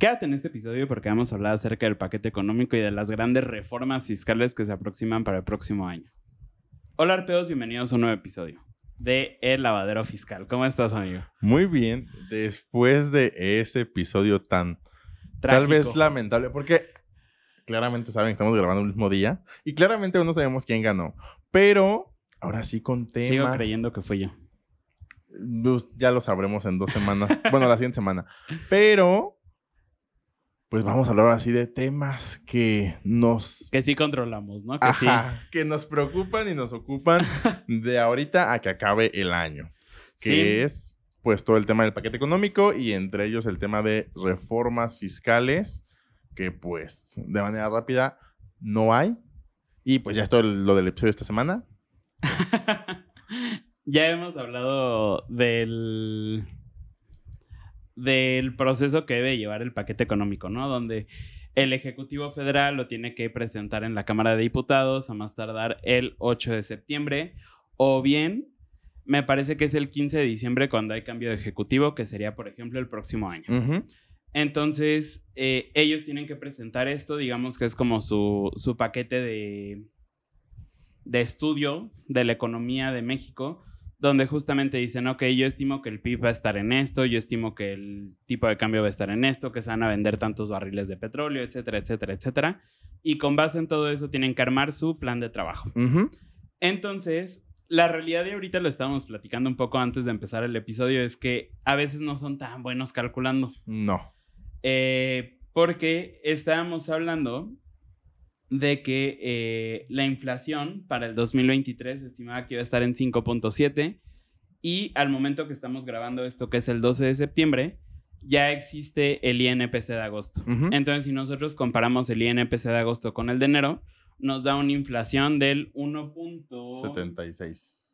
Quédate en este episodio porque vamos a hablar acerca del paquete económico y de las grandes reformas fiscales que se aproximan para el próximo año. Hola arpeos, bienvenidos a un nuevo episodio de El Lavadero Fiscal. ¿Cómo estás, amigo? Muy bien, después de ese episodio tan tal vez lamentable, porque claramente saben que estamos grabando el mismo día y claramente aún no sabemos quién ganó, pero ahora sí con temas... Sigo creyendo que fui yo. Ya lo sabremos en dos semanas, bueno, la siguiente semana, pero pues vamos a hablar así de temas que nos... Que sí controlamos, ¿no? Que Ajá, que nos preocupan y nos ocupan de ahorita a que acabe el año. Que es, pues, todo el tema del paquete económico y entre ellos el tema de reformas fiscales, que pues, de manera rápida, no hay. Y pues ya es todo lo del episodio de esta semana. ya hemos hablado del del proceso que debe llevar el paquete económico, ¿no? Donde el Ejecutivo Federal lo tiene que presentar en la Cámara de Diputados a más tardar el 8 de septiembre, o bien me parece que es el 15 de diciembre cuando hay cambio de Ejecutivo, que sería, por ejemplo, el próximo año. Entonces, eh, ellos tienen que presentar esto, digamos que es como su, su paquete de, de estudio de la economía de México donde justamente dicen, ok, yo estimo que el PIB va a estar en esto, yo estimo que el tipo de cambio va a estar en esto, que se van a vender tantos barriles de petróleo, etcétera, etcétera, etcétera. Y con base en todo eso tienen que armar su plan de trabajo. Entonces, la realidad de ahorita lo estábamos platicando un poco antes de empezar el episodio, es que a veces no son tan buenos calculando. No. Eh, porque estábamos hablando de que eh, la inflación para el 2023 estimaba que iba a estar en 5.7 y al momento que estamos grabando esto, que es el 12 de septiembre, ya existe el INPC de agosto. Entonces, si nosotros comparamos el INPC de agosto con el de enero, nos da una inflación del 1.76.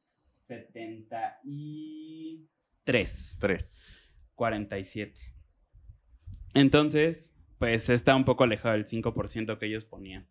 73. 3. 47. Entonces, pues está un poco alejado del 5% que ellos ponían.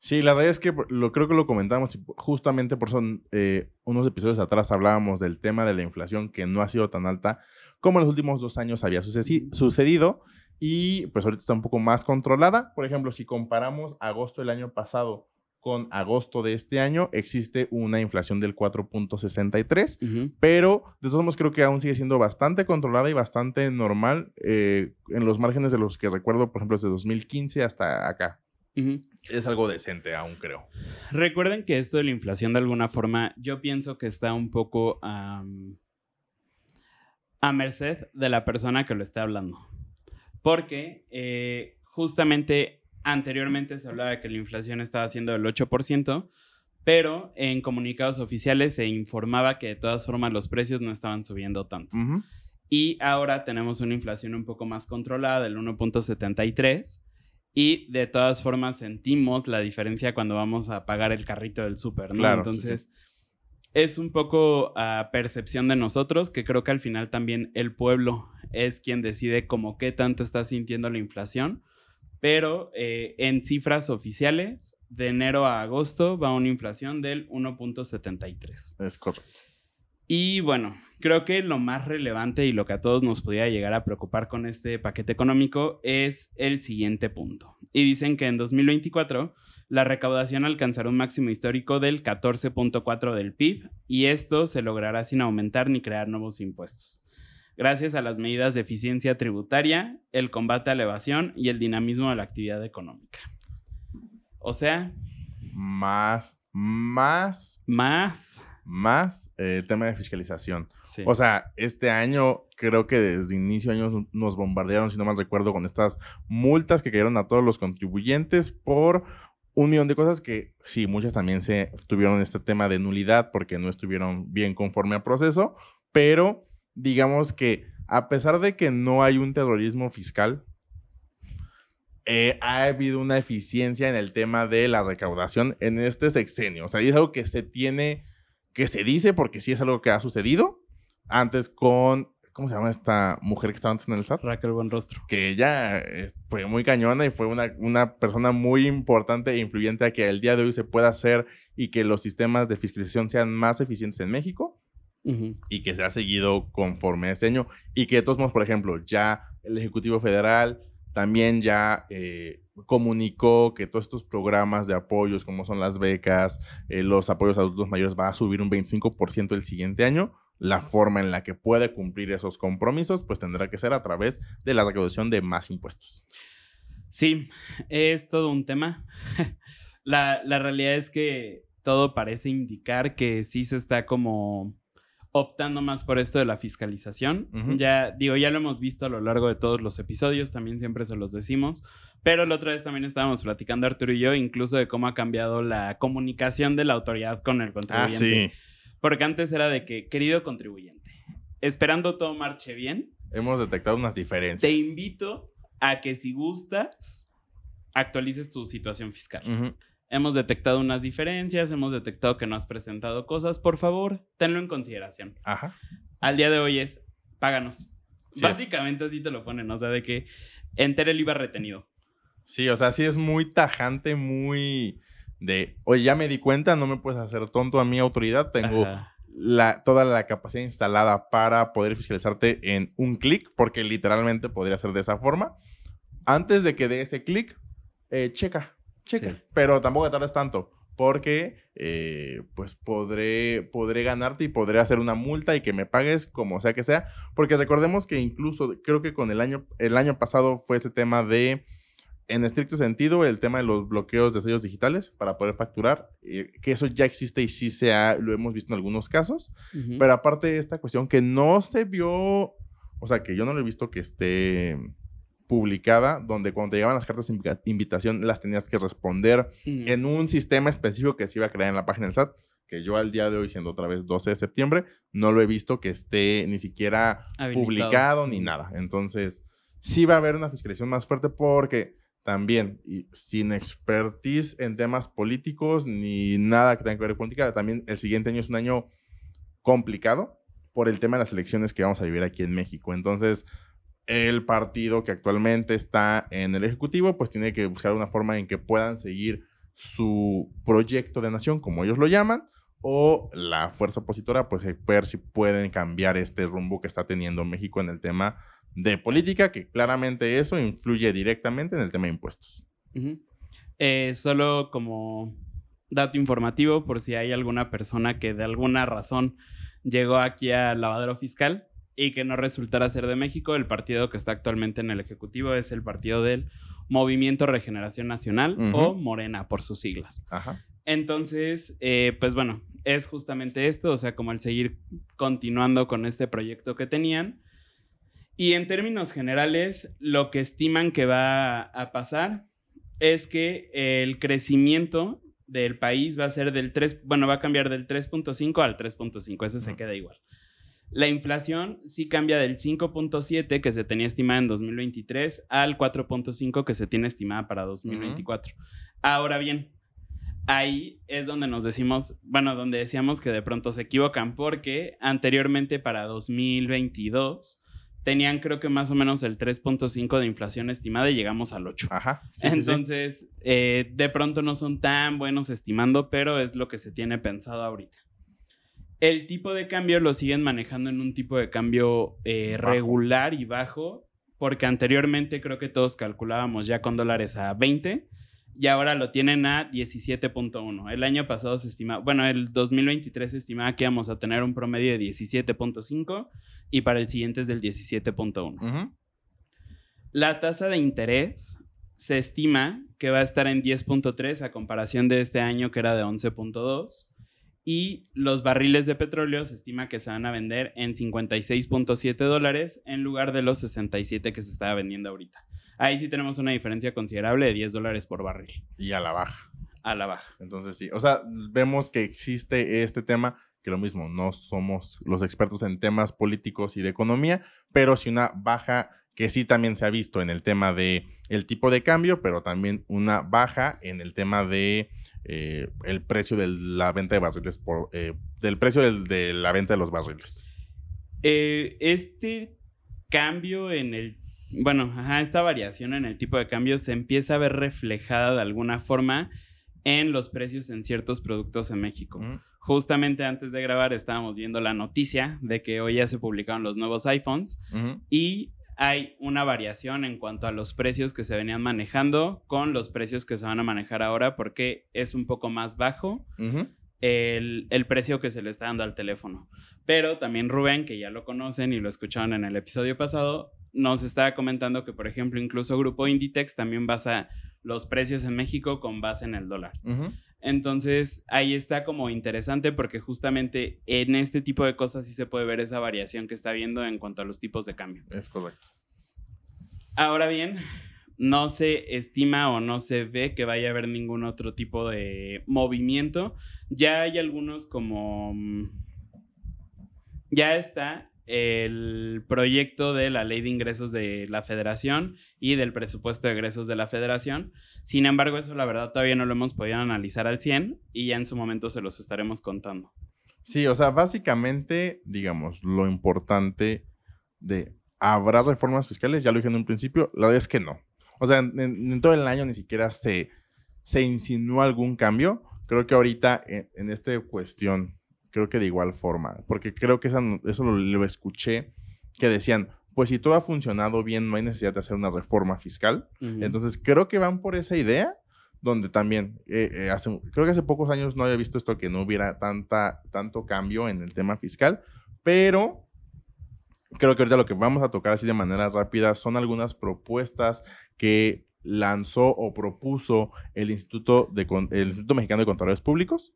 Sí, la realidad es que lo, creo que lo comentamos justamente por eso eh, unos episodios atrás hablábamos del tema de la inflación que no ha sido tan alta como en los últimos dos años había sucedido y pues ahorita está un poco más controlada. Por ejemplo, si comparamos agosto del año pasado con agosto de este año, existe una inflación del 4.63, pero de todos modos creo que aún sigue siendo bastante controlada y bastante normal eh, en los márgenes de los que recuerdo, por ejemplo, desde 2015 hasta acá. Es algo decente aún, creo. Recuerden que esto de la inflación, de alguna forma, yo pienso que está un poco a merced de la persona que lo esté hablando. Porque eh, justamente anteriormente se hablaba de que la inflación estaba siendo del 8%, pero en comunicados oficiales se informaba que de todas formas los precios no estaban subiendo tanto. Y ahora tenemos una inflación un poco más controlada del 1.73 y de todas formas sentimos la diferencia cuando vamos a pagar el carrito del súper, ¿no? Entonces, es un poco a percepción de nosotros, que creo que al final también el pueblo es quien decide como qué tanto está sintiendo la inflación. Pero eh, en cifras oficiales, de enero a agosto va una inflación del 1.73. Es correcto. Y bueno, creo que lo más relevante y lo que a todos nos podría llegar a preocupar con este paquete económico es el siguiente punto. Y dicen que en 2024 la recaudación alcanzará un máximo histórico del 14.4 del PIB y esto se logrará sin aumentar ni crear nuevos impuestos. Gracias a las medidas de eficiencia tributaria, el combate a la evasión y el dinamismo de la actividad económica. O sea... Más, más... Más más el eh, tema de fiscalización. O sea, este año creo que desde inicio de año nos bombardearon, si no mal recuerdo, con estas multas que cayeron a todos los contribuyentes por un millón de cosas que sí, muchas también se tuvieron este tema de nulidad porque no estuvieron bien conforme al proceso, pero digamos que a pesar de que no hay un terrorismo fiscal, eh, ha habido una eficiencia en el tema de la recaudación en este sexenio. O sea, es algo que se tiene que se dice, porque sí es algo que ha sucedido, antes con, ¿cómo se llama esta mujer que estaba antes en el SAT? Raquel Buenrostro. Que ella eh, fue muy cañona y fue una, una persona muy importante e influyente a que el día de hoy se pueda hacer y que los sistemas de fiscalización sean más eficientes en México. Y que se ha seguido conforme a este año. Y que de todos modos, por ejemplo, ya el Ejecutivo Federal también ya eh, comunicó que todos estos programas de apoyos, como son las becas, eh, los apoyos a adultos mayores, va a subir un 25% el siguiente año. La forma en la que puede cumplir esos compromisos, pues tendrá que ser a través de la recaudación de más impuestos. Sí, es todo un tema. la, la realidad es que todo parece indicar que sí se está como optando más por esto de la fiscalización. Ya digo, ya lo hemos visto a lo largo de todos los episodios, también siempre se los decimos, pero la otra vez también estábamos platicando Arturo y yo incluso de cómo ha cambiado la comunicación de la autoridad con el contribuyente. Ah, sí. Porque antes era de que, querido contribuyente, esperando todo marche bien. Hemos detectado unas diferencias. Te invito a que si gustas, actualices tu situación fiscal hemos detectado unas diferencias, hemos detectado que no has presentado cosas, por favor, tenlo en consideración. Ajá. Al día de hoy es, páganos. Básicamente así te lo ponen, o sea, de que entere el IVA retenido. Sí, o sea, sí es muy tajante, muy de, oye, ya me di cuenta, no me puedes hacer tonto a mi autoridad, tengo la, toda la capacidad instalada para poder fiscalizarte en un clic, porque literalmente podría ser de esa forma. Antes de que dé ese clic, eh, checa, pero tampoco tardes tanto, porque eh, pues podré, podré ganarte y podré hacer una multa y que me pagues como sea que sea. Porque recordemos que incluso, creo que con el año, el año pasado fue ese tema de, en estricto sentido, el tema de los bloqueos de sellos digitales para poder facturar, eh, que eso ya existe y sí se ha, lo hemos visto en algunos casos. Pero aparte de esta cuestión que no se vio, o sea, que yo no lo he visto que esté publicada donde cuando te llegaban las cartas de invitación las tenías que responder en un sistema específico que se iba a crear en la página del SAT, que yo al día de hoy, siendo otra vez 12 de septiembre, no lo he visto que esté ni siquiera publicado ni nada. Entonces, sí va a haber una fiscalización más fuerte porque también, y sin expertise en temas políticos ni nada que tenga que ver con política, también el siguiente año es un año complicado por el tema de las elecciones que vamos a vivir aquí en México. Entonces, el partido que actualmente está en el Ejecutivo, pues tiene que buscar una forma en que puedan seguir su proyecto de nación, como ellos lo llaman, o la fuerza opositora, pues ver si pueden cambiar este rumbo que está teniendo México en el tema de política, que claramente eso influye directamente en el tema de impuestos. Eh, solo como dato informativo, por si hay alguna persona que de alguna razón llegó aquí al lavadero fiscal, y que no resultara ser de México, el partido que está actualmente en el Ejecutivo es el partido del Movimiento Regeneración Nacional o Morena por sus siglas. Entonces, eh, pues bueno, es justamente esto, o sea, como el seguir continuando con este proyecto que tenían. Y en términos generales, lo que estiman que va a pasar es que el crecimiento del país va a ser del 3, bueno, va a cambiar del 3.5 al 3.5, ese se queda igual. La inflación sí cambia del 5.7 que se tenía estimada en 2023 al 4.5 que se tiene estimada para 2024. Ahora bien, ahí es donde nos decimos, bueno, donde decíamos que de pronto se equivocan porque anteriormente para 2022 tenían creo que más o menos el 3.5 de inflación estimada y llegamos al 8. Ajá. Entonces, eh, de pronto no son tan buenos estimando, pero es lo que se tiene pensado ahorita. El tipo de cambio lo siguen manejando en un tipo de cambio eh, regular y bajo, porque anteriormente creo que todos calculábamos ya con dólares a 20 y ahora lo tienen a 17.1. El año pasado se estimaba, bueno, el 2023 se estimaba que íbamos a tener un promedio de 17.5 y para el siguiente es del 17.1. La tasa de interés se estima que va a estar en 10.3 a comparación de este año que era de 11.2 y los barriles de petróleo se estima que se van a vender en 56.7 dólares en lugar de los 67 que se estaba vendiendo ahorita. Ahí sí tenemos una diferencia considerable de 10 dólares por barril. Y a la baja. A la baja. Entonces sí, o sea, vemos que existe este tema, que lo mismo, no somos los expertos en temas políticos y de economía, pero sí una baja que sí también se ha visto en el tema de el tipo de cambio, pero también una baja en el tema de eh, el precio de la venta de barriles, por, eh, del precio de la venta de los barriles. Eh, este cambio en el, bueno, esta variación en el tipo de cambio se empieza a ver reflejada de alguna forma en los precios en ciertos productos en México. Justamente antes de grabar estábamos viendo la noticia de que hoy ya se publicaron los nuevos iPhones y hay una variación en cuanto a los precios que se venían manejando con los precios que se van a manejar ahora porque es un poco más bajo el, el, precio que se le está dando al teléfono. Pero también Rubén, que ya lo conocen y lo escucharon en el episodio pasado, nos estaba comentando que, por ejemplo, incluso Grupo Inditex también basa los precios en México con base en el dólar. Entonces, ahí está como interesante porque justamente en este tipo de cosas sí se puede ver esa variación que está viendo en cuanto a los tipos de cambio. Es correcto. Ahora bien, no se estima o no se ve que vaya a haber ningún otro tipo de movimiento. Ya hay algunos como... Mm, ya está el proyecto de la ley de ingresos de la federación y del presupuesto de egresos de la federación. Sin embargo, eso la verdad todavía no lo hemos podido analizar al 100 y ya en su momento se los estaremos contando. Sí, o sea, básicamente, digamos, lo importante de, ¿habrá reformas fiscales? Ya lo dije en un principio, la verdad es que no. O sea, en, todo el año ni siquiera se, se insinuó algún cambio. Creo que ahorita en, en esta cuestión creo que de igual forma, porque creo que eso lo, escuché, que decían, pues si todo ha funcionado bien, no hay necesidad de hacer una reforma fiscal. Entonces, creo que van por esa idea, donde también, eh, eh, hace, creo que hace pocos años no había visto esto, que no hubiera tanta, tanto cambio en el tema fiscal, pero creo que ahorita lo que vamos a tocar así de manera rápida son algunas propuestas que lanzó o propuso el Instituto, de, el Instituto Mexicano de Contadores Públicos,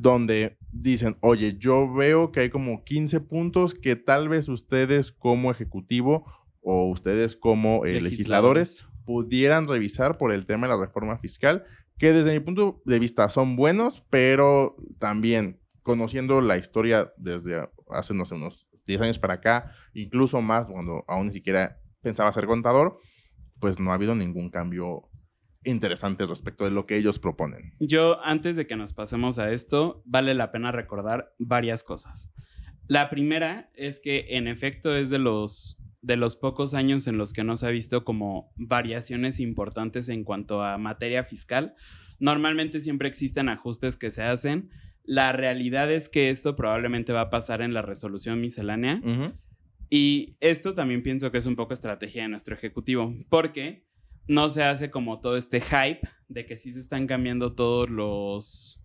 donde dicen, oye, yo veo que hay como 15 puntos que tal vez ustedes como ejecutivo o ustedes como eh, legisladores. pudieran revisar por el tema de la reforma fiscal, que desde mi punto de vista son buenos, pero también conociendo la historia desde hace, no sé, unos 10 años para acá, incluso más cuando aún ni siquiera pensaba ser contador, pues no ha habido ningún cambio interesante respecto de lo que ellos proponen. Yo, antes de que nos pasemos a esto, vale la pena recordar varias cosas. La primera es que en efecto es de los de los pocos años en los que no se ha visto como variaciones importantes en cuanto a materia fiscal. Normalmente siempre existen ajustes que se hacen. La realidad es que esto probablemente va a pasar en la resolución miscelánea. Y esto también pienso que es un poco estrategia de nuestro ejecutivo, porque no se hace como todo este hype de que sí se están cambiando todos los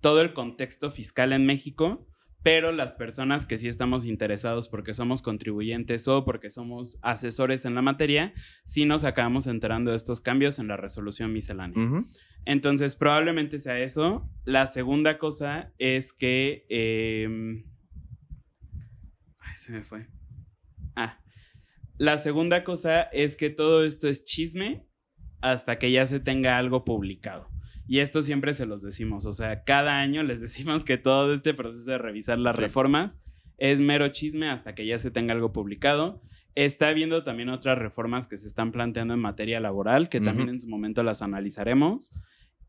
todo el contexto fiscal en México, pero las personas que sí estamos interesados porque somos contribuyentes o porque somos asesores en la materia, sí nos acabamos enterando de estos cambios en la resolución miscelánea. Entonces, probablemente sea eso. La segunda cosa es que... Ay, se me fue. Ah, la segunda cosa es que todo esto es chisme hasta que ya se tenga algo publicado. Y esto siempre se los decimos, o sea, cada año les decimos que todo este proceso de revisar las reformas es mero chisme hasta que ya se tenga algo publicado. Está habiendo también otras reformas que se están planteando en materia laboral, que también en su momento las analizaremos.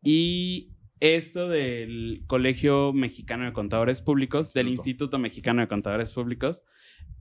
Y esto del Colegio Mexicano de Contadores Públicos, del Instituto Mexicano de Contadores Públicos,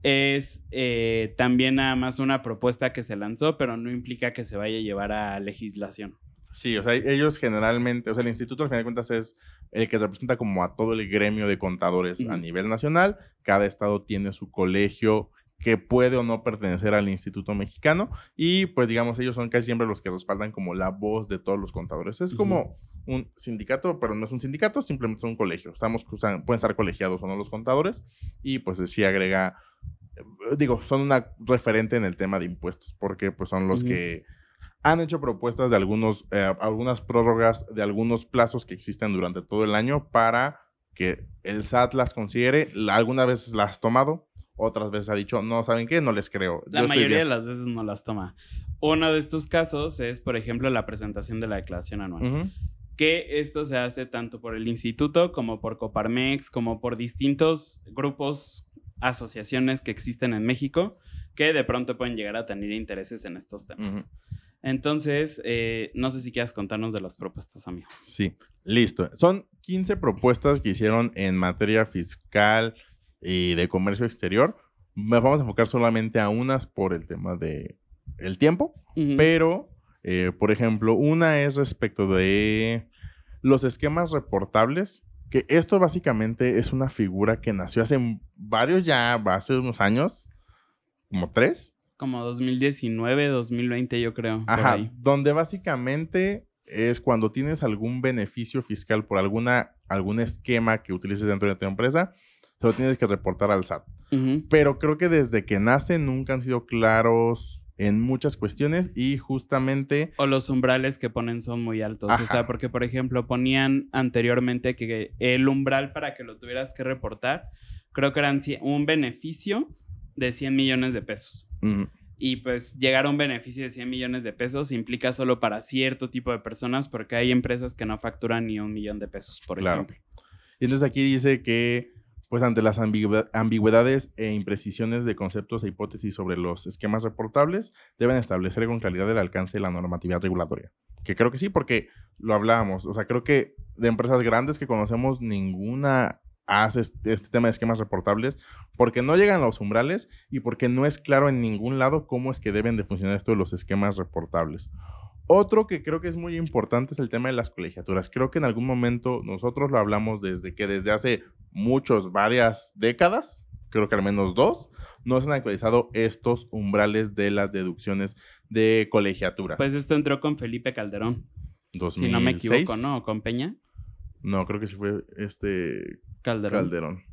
es eh, también nada más una propuesta que se lanzó, pero no implica que se vaya a llevar a legislación. Sí, o sea, ellos generalmente, o sea, el instituto al final de cuentas es el que representa como a todo el gremio de contadores a nivel nacional. Cada estado tiene su colegio que puede o no pertenecer al Instituto Mexicano y pues digamos ellos son casi siempre los que respaldan como la voz de todos los contadores. Es como un sindicato, pero no es un sindicato, simplemente es un colegio. Estamos, pueden estar colegiados o no los contadores y pues sí agrega digo, son una referente en el tema de impuestos, porque pues son los que han hecho propuestas de algunos, eh, algunas prórrogas de algunos plazos que existen durante todo el año para que el SAT las considere. Algunas veces las ha tomado, otras veces ha dicho, no, ¿saben qué? No les creo. La mayoría de las veces no las toma. Uno de estos casos es, por ejemplo, la presentación de la declaración anual. Que esto se hace tanto por el instituto como por Coparmex, como por distintos grupos asociaciones que existen en México que de pronto pueden llegar a tener intereses en estos temas. Entonces, eh, no sé si quieras contarnos de las propuestas, amigo. Sí, listo. Son 15 propuestas que hicieron en materia fiscal y de comercio exterior. Nos vamos a enfocar solamente a unas por el tema de el tiempo, pero, eh, por ejemplo, una es respecto de los esquemas reportables que esto básicamente es una figura que nació hace varios ya, hace unos años, como tres, Como 2019, 2020 yo creo. Ajá, donde básicamente es cuando tienes algún beneficio fiscal por alguna, algún esquema que utilices dentro de tu empresa, te lo tienes que reportar al SAT. Pero creo que desde que nace nunca han sido claros en muchas cuestiones y justamente... O los umbrales que ponen son muy altos. O sea, porque por ejemplo ponían anteriormente que el umbral para que lo tuvieras que reportar, creo que eran un beneficio de 100 millones de pesos. Y pues llegar a un beneficio de 100 millones de pesos implica solo para cierto tipo de personas porque hay empresas que no facturan ni un millón de pesos, por ejemplo. Y entonces aquí dice que pues ante las ambigüedades e imprecisiones de conceptos e hipótesis sobre los esquemas reportables, deben establecer con claridad el alcance de la normatividad regulatoria. Que creo que sí, porque lo hablábamos. O sea, creo que de empresas grandes que conocemos, ninguna hace este, tema de esquemas reportables porque no llegan a los umbrales y porque no es claro en ningún lado cómo es que deben de funcionar esto de los esquemas reportables. Otro que creo que es muy importante es el tema de las colegiaturas. Creo que en algún momento nosotros lo hablamos desde que desde hace muchos, varias décadas, creo que al menos dos, no se han actualizado estos umbrales de las deducciones de colegiaturas. Pues esto entró con Felipe Calderón. Si no me equivoco, ¿no? ¿Con Peña? No, creo que sí fue este Calderón. Calderón.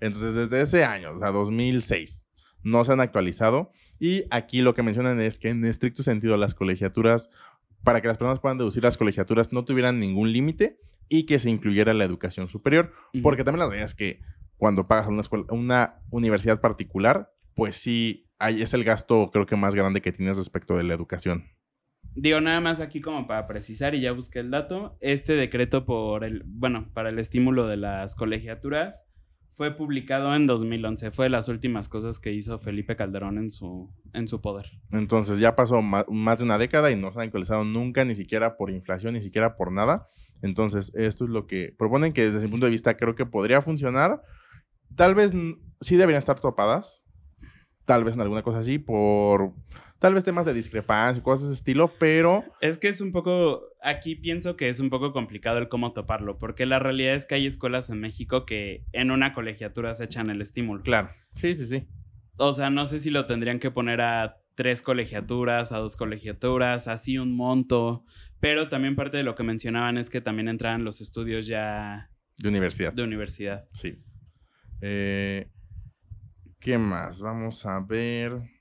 Entonces, desde ese año, o sea, 2006, no se han actualizado. Y aquí lo que mencionan es que en estricto sentido las colegiaturas para que las personas puedan deducir las colegiaturas no tuvieran ningún límite y que se incluyera la educación superior. Porque también la realidad es que cuando pagas a una, escuela, una universidad particular, pues sí, ahí es el gasto creo que más grande que tienes respecto de la educación. Digo, nada más aquí como para precisar, y ya busqué el dato, este decreto por el, bueno, para el estímulo de las colegiaturas fue publicado en 2011. Fue de las últimas cosas que hizo Felipe Calderón en su, en su poder. Entonces ya pasó más, de una década y no se ha actualizado nunca, ni siquiera por inflación, ni siquiera por nada. Entonces esto es lo que proponen que desde mi punto de vista creo que podría funcionar. Tal vez sí deberían estar topadas. Tal vez en alguna cosa así por tal vez temas de discrepancia y cosas de ese estilo, pero... Es que es un poco, aquí pienso que es un poco complicado el cómo toparlo, porque la realidad es que hay escuelas en México que en una colegiatura se echan el estímulo. Claro, sí, sí, sí. O sea, no sé si lo tendrían que poner a tres colegiaturas, a dos colegiaturas, así un monto, pero también parte de lo que mencionaban es que también entraban los estudios ya... De universidad. De universidad. Sí. Eh, ¿Qué más? Vamos a ver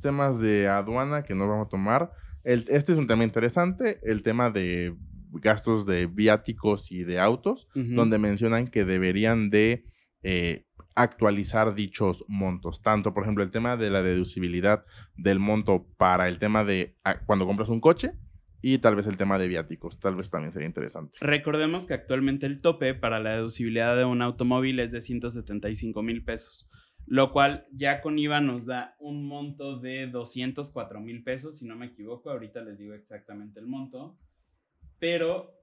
temas de aduana que no vamos a tomar. este es un tema interesante, el tema de gastos de viáticos y de autos, donde mencionan que deberían de eh, actualizar dichos montos. Tanto, por ejemplo, el tema de la deducibilidad del monto para el tema de ah, cuando compras un coche y tal vez el tema de viáticos. Tal vez también sería interesante. Recordemos que actualmente el tope para la deducibilidad de un automóvil es de 175 mil pesos lo cual ya con IVA nos da un monto de 204 mil pesos, si no me equivoco, ahorita les digo exactamente el monto, pero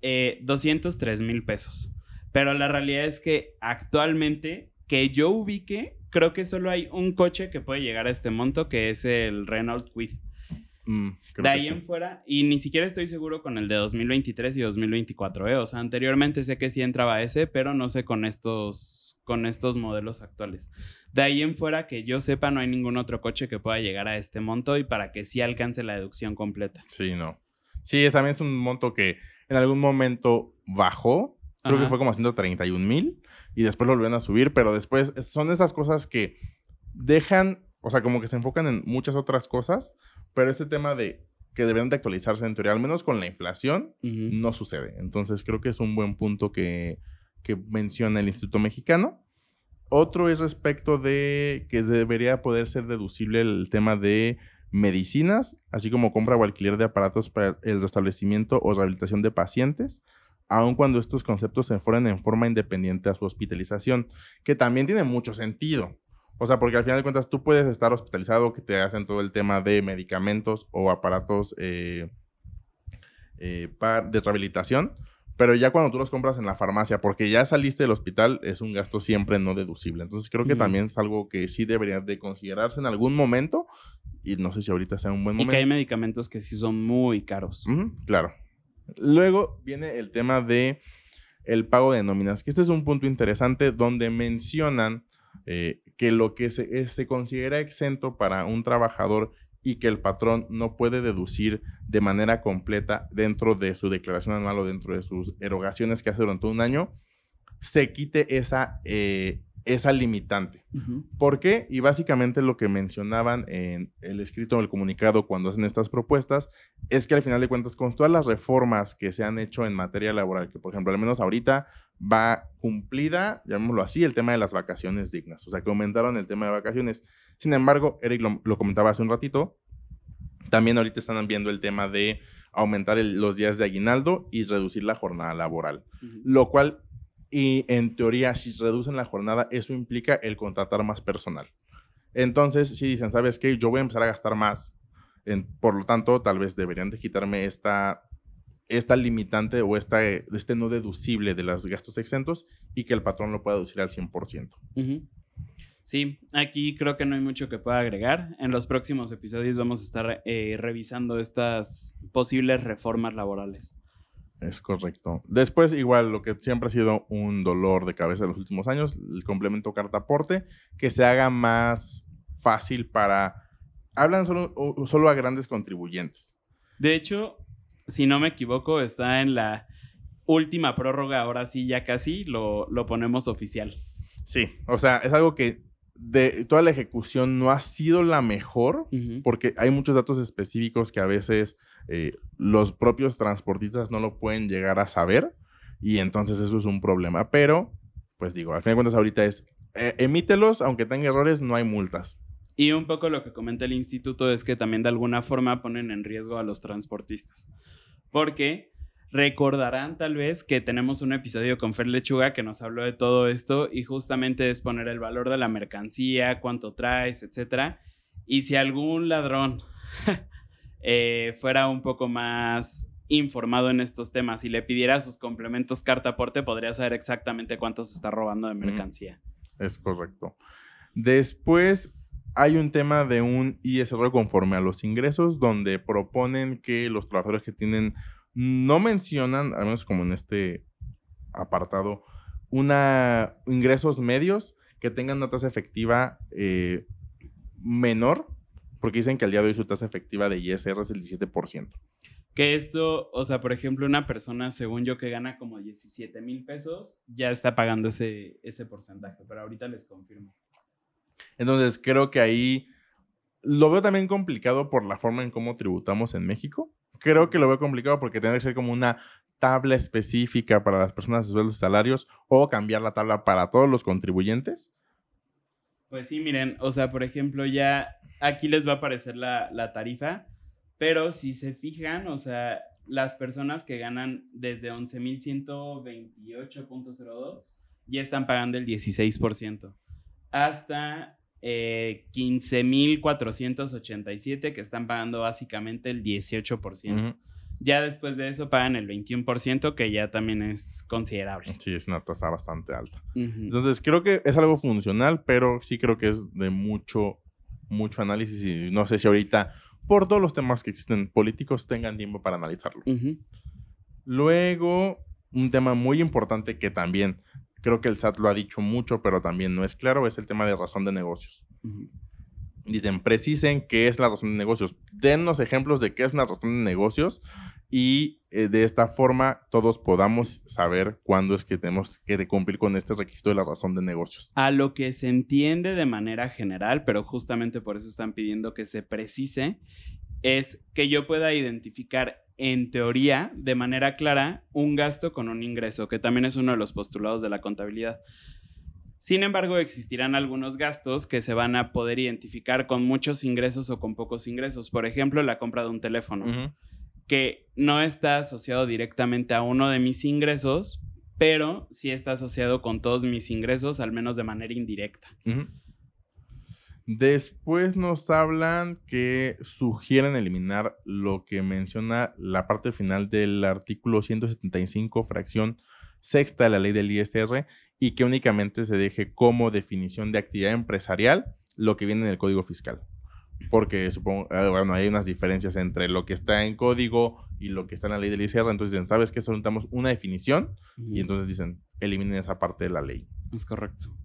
203 eh, mil pesos. Pero la realidad es que actualmente, que yo ubique, creo que solo hay un coche que puede llegar a este monto, que es el Renault Kwid. Mm, de ahí en fuera, y ni siquiera estoy seguro con el de 2023 y 2024, ¿eh? O sea, anteriormente sé que sí entraba ese, pero no sé con estos con estos modelos actuales. De ahí en fuera, que yo sepa, no hay ningún otro coche que pueda llegar a este monto y para que sí alcance la deducción completa. Sí, no. Sí, también es un monto que en algún momento bajó, creo que fue como 131 mil y después lo volvieron a subir, pero después son esas cosas que dejan, o sea, como que se enfocan en muchas otras cosas, pero este tema de que deberían de actualizarse en teoría, al menos con la inflación, no sucede. Entonces creo que es un buen punto que, que menciona el Instituto Mexicano. Otro es respecto de que debería poder ser deducible el tema de medicinas, así como compra o alquiler de aparatos para el restablecimiento o rehabilitación de pacientes, aun cuando estos conceptos se fueran en forma independiente a su hospitalización, que también tiene mucho sentido. O sea, porque al final de cuentas tú puedes estar hospitalizado, que te hacen todo el tema de medicamentos o aparatos eh, eh, de rehabilitación, pero ya cuando tú los compras en la farmacia, porque ya saliste del hospital, es un gasto siempre no deducible. Entonces creo que también es algo que sí debería de considerarse en algún momento. Y no sé si ahorita sea un buen momento. Y que hay medicamentos que sí son muy caros. claro. Luego viene el tema de el pago de nóminas, que este es un punto interesante donde mencionan eh, que lo que se, se considera exento para un trabajador y que el patrón no puede deducir de manera completa dentro de su declaración anual o dentro de sus erogaciones que hace durante un año, se quite esa, eh, esa limitante. ¿Por qué? Y básicamente lo que mencionaban en el escrito, en el comunicado, cuando hacen estas propuestas, es que al final de cuentas, con todas las reformas que se han hecho en materia laboral, que por ejemplo, al menos ahorita va cumplida, llamémoslo así, el tema de las vacaciones dignas. O sea, que aumentaron el tema de vacaciones. Sin embargo, Eric lo, comentaba hace un ratito, también ahorita están viendo el tema de aumentar los días de aguinaldo y reducir la jornada laboral, lo cual y en teoría, si reducen la jornada, eso implica el contratar más personal. Entonces, si dicen, ¿sabes qué? Yo voy a empezar a gastar más. por lo tanto, tal vez deberían de quitarme esta, esta limitante o esta, este no deducible de los gastos exentos y que el patrón lo pueda deducir al 100%. Sí, aquí creo que no hay mucho que pueda agregar. En los próximos episodios vamos a estar eh, revisando estas posibles reformas laborales. Es correcto. Después, igual, lo que siempre ha sido un dolor de cabeza en los últimos años, el complemento carta aporte, que se haga más fácil para... Hablan solo, solo a grandes contribuyentes. De hecho, si no me equivoco, está en la última prórroga, ahora sí, ya casi lo, lo ponemos oficial. Sí, o sea, es algo que de toda la ejecución no ha sido la mejor, porque hay muchos datos específicos que a veces eh, los propios transportistas no lo pueden llegar a saber, y entonces eso es un problema. Pero, pues digo, al fin de cuentas ahorita es, eh, emítelos, aunque tenga errores, no hay multas. Y un poco lo que comenta el instituto es que también de alguna forma ponen en riesgo a los transportistas. Porque Recordarán tal vez que tenemos un episodio con Fer Lechuga que nos habló de todo esto y justamente es poner el valor de la mercancía, cuánto traes, etc. Y si algún ladrón eh, fuera un poco más informado en estos temas y le pidiera sus complementos carta aporte, podría saber exactamente cuánto se está robando de mercancía. Es correcto. Después hay un tema de un ISR conforme a los ingresos, donde proponen que los trabajadores que tienen no mencionan, al menos como en este apartado, una ingresos medios que tengan una tasa efectiva eh, menor, porque dicen que al día de hoy su tasa efectiva de ISR es el 17%. Que esto, o sea, por ejemplo, una persona, según yo, que gana como 17 mil pesos, ya está pagando ese, ese porcentaje, pero ahorita les confirmo. Entonces, creo que ahí lo veo también complicado por la forma en cómo tributamos en México creo que lo veo complicado porque tiene que ser como una tabla específica para las personas de sueldos y salarios o cambiar la tabla para todos los contribuyentes. Pues sí, miren, o sea, por ejemplo, ya aquí les va a aparecer la, la tarifa, pero si se fijan, o sea, las personas que ganan desde 11.128.02 ya están pagando el 16%. Hasta eh, 15.487 que están pagando básicamente el 18%. Ya después de eso pagan el 21%, que ya también es considerable. Sí, es una tasa bastante alta. Entonces, creo que es algo funcional, pero sí creo que es de mucho, mucho análisis y no sé si ahorita, por todos los temas que existen políticos, tengan tiempo para analizarlo. Luego, un tema muy importante que también creo que el SAT lo ha dicho mucho, pero también no es claro, es el tema de razón de negocios. Dicen, precisen qué es la razón de negocios. Dennos ejemplos de qué es una razón de negocios y eh, de esta forma todos podamos saber cuándo es que tenemos que cumplir con este requisito de la razón de negocios. A lo que se entiende de manera general, pero justamente por eso están pidiendo que se precise, es que yo pueda identificar en teoría, de manera clara, un gasto con un ingreso, que también es uno de los postulados de la contabilidad. Sin embargo, existirán algunos gastos que se van a poder identificar con muchos ingresos o con pocos ingresos. Por ejemplo, la compra de un teléfono, que no está asociado directamente a uno de mis ingresos, pero sí está asociado con todos mis ingresos, al menos de manera indirecta. Después nos hablan que sugieren eliminar lo que menciona la parte final del artículo 175, fracción sexta de la ley del ISR, y que únicamente se deje como definición de actividad empresarial lo que viene en el código fiscal. Porque supongo, ah, bueno, hay unas diferencias entre lo que está en código y lo que está en la ley del ISR. Entonces dicen, ¿sabes qué? Soltamos una definición y entonces dicen, eliminen esa parte de la ley. Es correcto.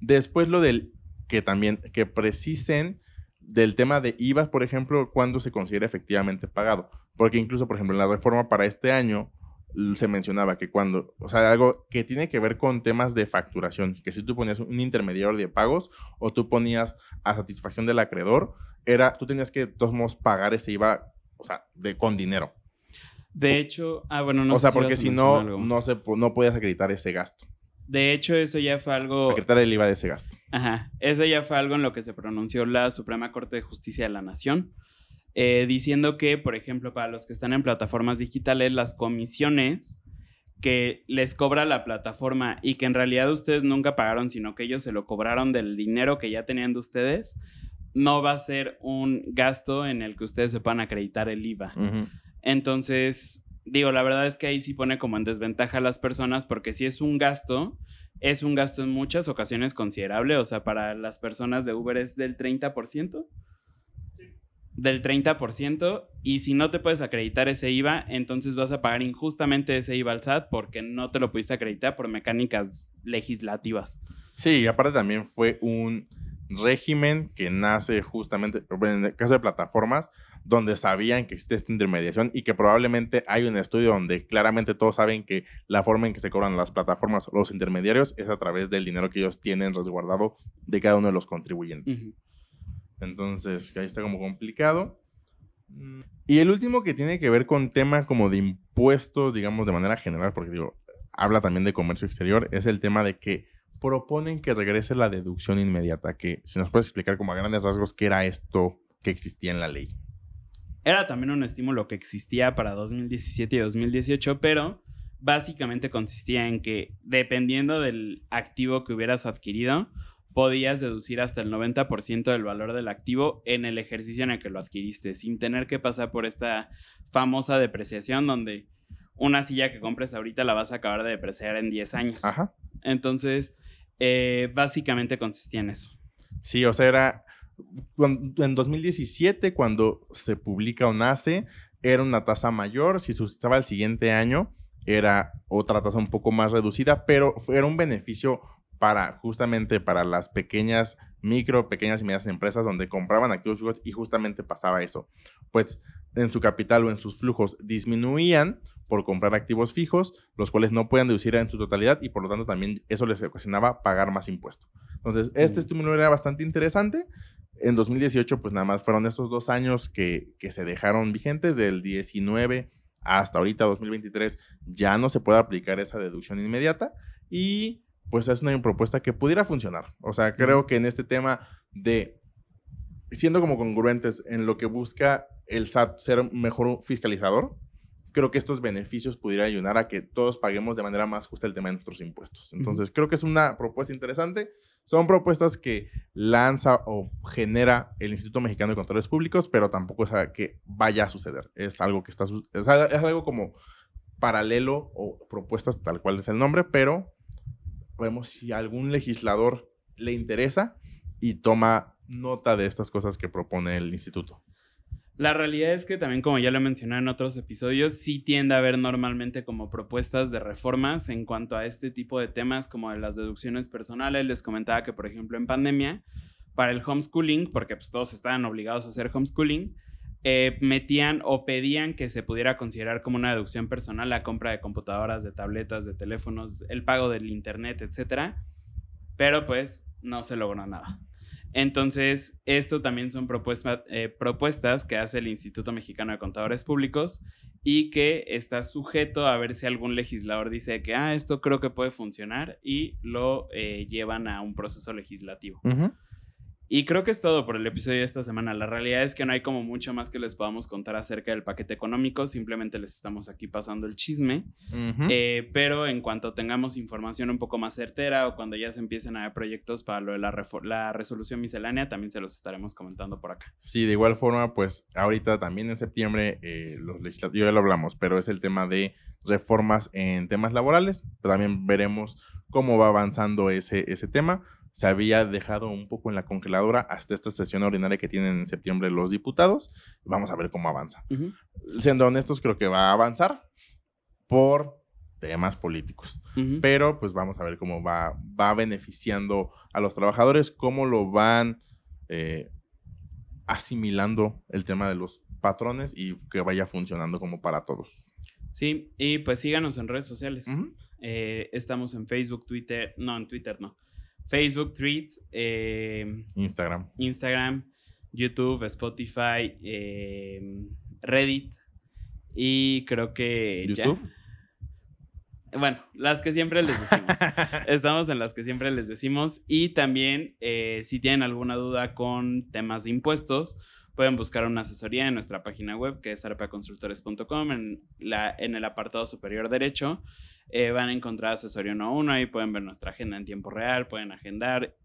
Después lo del que también, que precisen del tema de IVA, por ejemplo, cuando se considera efectivamente pagado. Porque incluso, por ejemplo, en la reforma para este año se mencionaba que cuando, o sea, algo que tiene que ver con temas de facturación, que si tú ponías un intermediario de pagos o tú ponías a satisfacción del acreedor, era, tú tenías que de todos modos pagar ese IVA, o sea, de, con dinero. De hecho, ah, bueno, no O sea, porque si no, no, se, no puedes acreditar ese gasto. De hecho, eso ya fue algo... Acreditar el IVA de ese gasto. Ajá. Eso ya fue algo en lo que se pronunció la Suprema Corte de Justicia de la Nación, eh, diciendo que, por ejemplo, para los que están en plataformas digitales, las comisiones que les cobra la plataforma y que en realidad ustedes nunca pagaron, sino que ellos se lo cobraron del dinero que ya tenían de ustedes, no va a ser un gasto en el que ustedes se puedan acreditar el IVA. Entonces, digo, la verdad es que ahí sí pone como en desventaja a las personas porque si es un gasto, es un gasto en muchas ocasiones considerable, o sea, para las personas de Uber es del 30%. Del 30%, y si no te puedes acreditar ese IVA, entonces vas a pagar injustamente ese IVA al SAT porque no te lo pudiste acreditar por mecánicas legislativas. Sí, y aparte también fue un régimen que nace justamente, en el caso de plataformas, donde sabían que existe esta intermediación y que probablemente hay un estudio donde claramente todos saben que la forma en que se cobran las plataformas o los intermediarios es a través del dinero que ellos tienen resguardado de cada uno de los contribuyentes. Entonces, ahí está como complicado. Y el último que tiene que ver con temas como de impuestos, digamos de manera general, porque digo, habla también de comercio exterior, es el tema de que proponen que regrese la deducción inmediata, que si nos puedes explicar como a grandes rasgos qué era esto que existía en la ley. Era también un estímulo que existía para 2017 y 2018, pero básicamente consistía en que dependiendo del activo que hubieras adquirido, podías deducir hasta el 90% del valor del activo en el ejercicio en el que lo adquiriste, sin tener que pasar por esta famosa depreciación donde una silla que compres ahorita la vas a acabar de depreciar en 10 años. Ajá. Entonces, eh, básicamente consistía en eso. Sí, o sea, era en 2017, cuando se publica o nace, era una tasa mayor. Si se usaba el siguiente año, era otra tasa un poco más reducida, pero era un beneficio para justamente para las pequeñas, micro, pequeñas y medianas empresas donde compraban activos y justamente pasaba eso. Pues en su capital o en sus flujos disminuían por comprar activos fijos, los cuales no pueden deducir en su totalidad y por lo tanto también eso les ocasionaba pagar más impuestos. Entonces, este mm. estímulo era bastante interesante en 2018, pues nada más fueron estos dos años que, se dejaron vigentes, del 19 hasta ahorita 2023, ya no se puede aplicar esa deducción inmediata y pues es una propuesta que pudiera funcionar. O sea, creo que en este tema de, siendo como congruentes en lo que busca el SAT ser mejor fiscalizador, creo que estos beneficios pudieran ayudar a que todos paguemos de manera más justa el tema de nuestros impuestos. Entonces, creo que es una propuesta interesante. Son propuestas que lanza o genera el Instituto Mexicano de Controles Públicos, pero tampoco es que vaya a suceder. Es algo que está, es algo como paralelo o propuestas tal cual es el nombre, pero vemos si algún legislador le interesa y toma nota de estas cosas que propone el instituto. La realidad es que también, como ya lo mencioné en otros episodios, sí tiende a haber normalmente como propuestas de reformas en cuanto a este tipo de temas como de las deducciones personales. Les comentaba que, por ejemplo, en pandemia, para el homeschooling, porque pues todos estaban obligados a hacer homeschooling, eh, metían o pedían que se pudiera considerar como una deducción personal la compra de computadoras, de tabletas, de teléfonos, el pago del internet, etc. Pero pues no se logró nada. Entonces, esto también son eh, propuestas que hace el Instituto Mexicano de Contadores Públicos y que está sujeto a ver si algún legislador dice que, ah, esto creo que puede funcionar y lo eh, llevan a un proceso legislativo. Y creo que es todo por el episodio de esta semana. La realidad es que no hay como mucho más que les podamos contar acerca del paquete económico. Simplemente les estamos aquí pasando el chisme. Eh, pero en cuanto tengamos información un poco más certera o cuando ya se empiecen a ver proyectos para lo de la, la resolución miscelánea, también se los estaremos comentando por acá. Sí, de igual forma, pues ahorita también en septiembre, eh, los legislativos, ya lo hablamos, pero es el tema de reformas en temas laborales. También veremos cómo va avanzando ese, ese tema se había dejado un poco en la congeladora hasta esta sesión ordinaria que tienen en septiembre los diputados. Vamos a ver cómo avanza. Siendo honestos, creo que va a avanzar por temas políticos. Pero pues vamos a ver cómo va, va beneficiando a los trabajadores, cómo lo van eh, asimilando el tema de los patrones y que vaya funcionando como para todos. Sí, y pues síganos en redes sociales. Eh, estamos en Facebook, Twitter, no, en Twitter no. Facebook, Tweets, eh, Instagram. Instagram, YouTube, Spotify, Reddit y creo que YouTube. Bueno, las que siempre les decimos. Estamos en las que siempre les decimos. Y también, eh, si tienen alguna duda con temas de impuestos, pueden buscar una asesoría en nuestra página web, que es arpaconsultores.com. En, la, en el apartado superior derecho eh, van a encontrar asesoría uno a uno. Ahí pueden ver nuestra agenda en tiempo real, pueden agendar.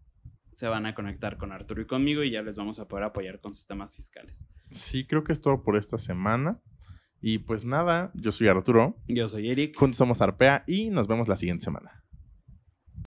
Se van a conectar con Arturo y conmigo y ya les vamos a poder apoyar con sus temas fiscales. Sí, creo que es todo por esta semana. Y pues nada, yo soy Arturo. Yo soy Eric. Juntos somos Arpea y nos vemos la siguiente semana.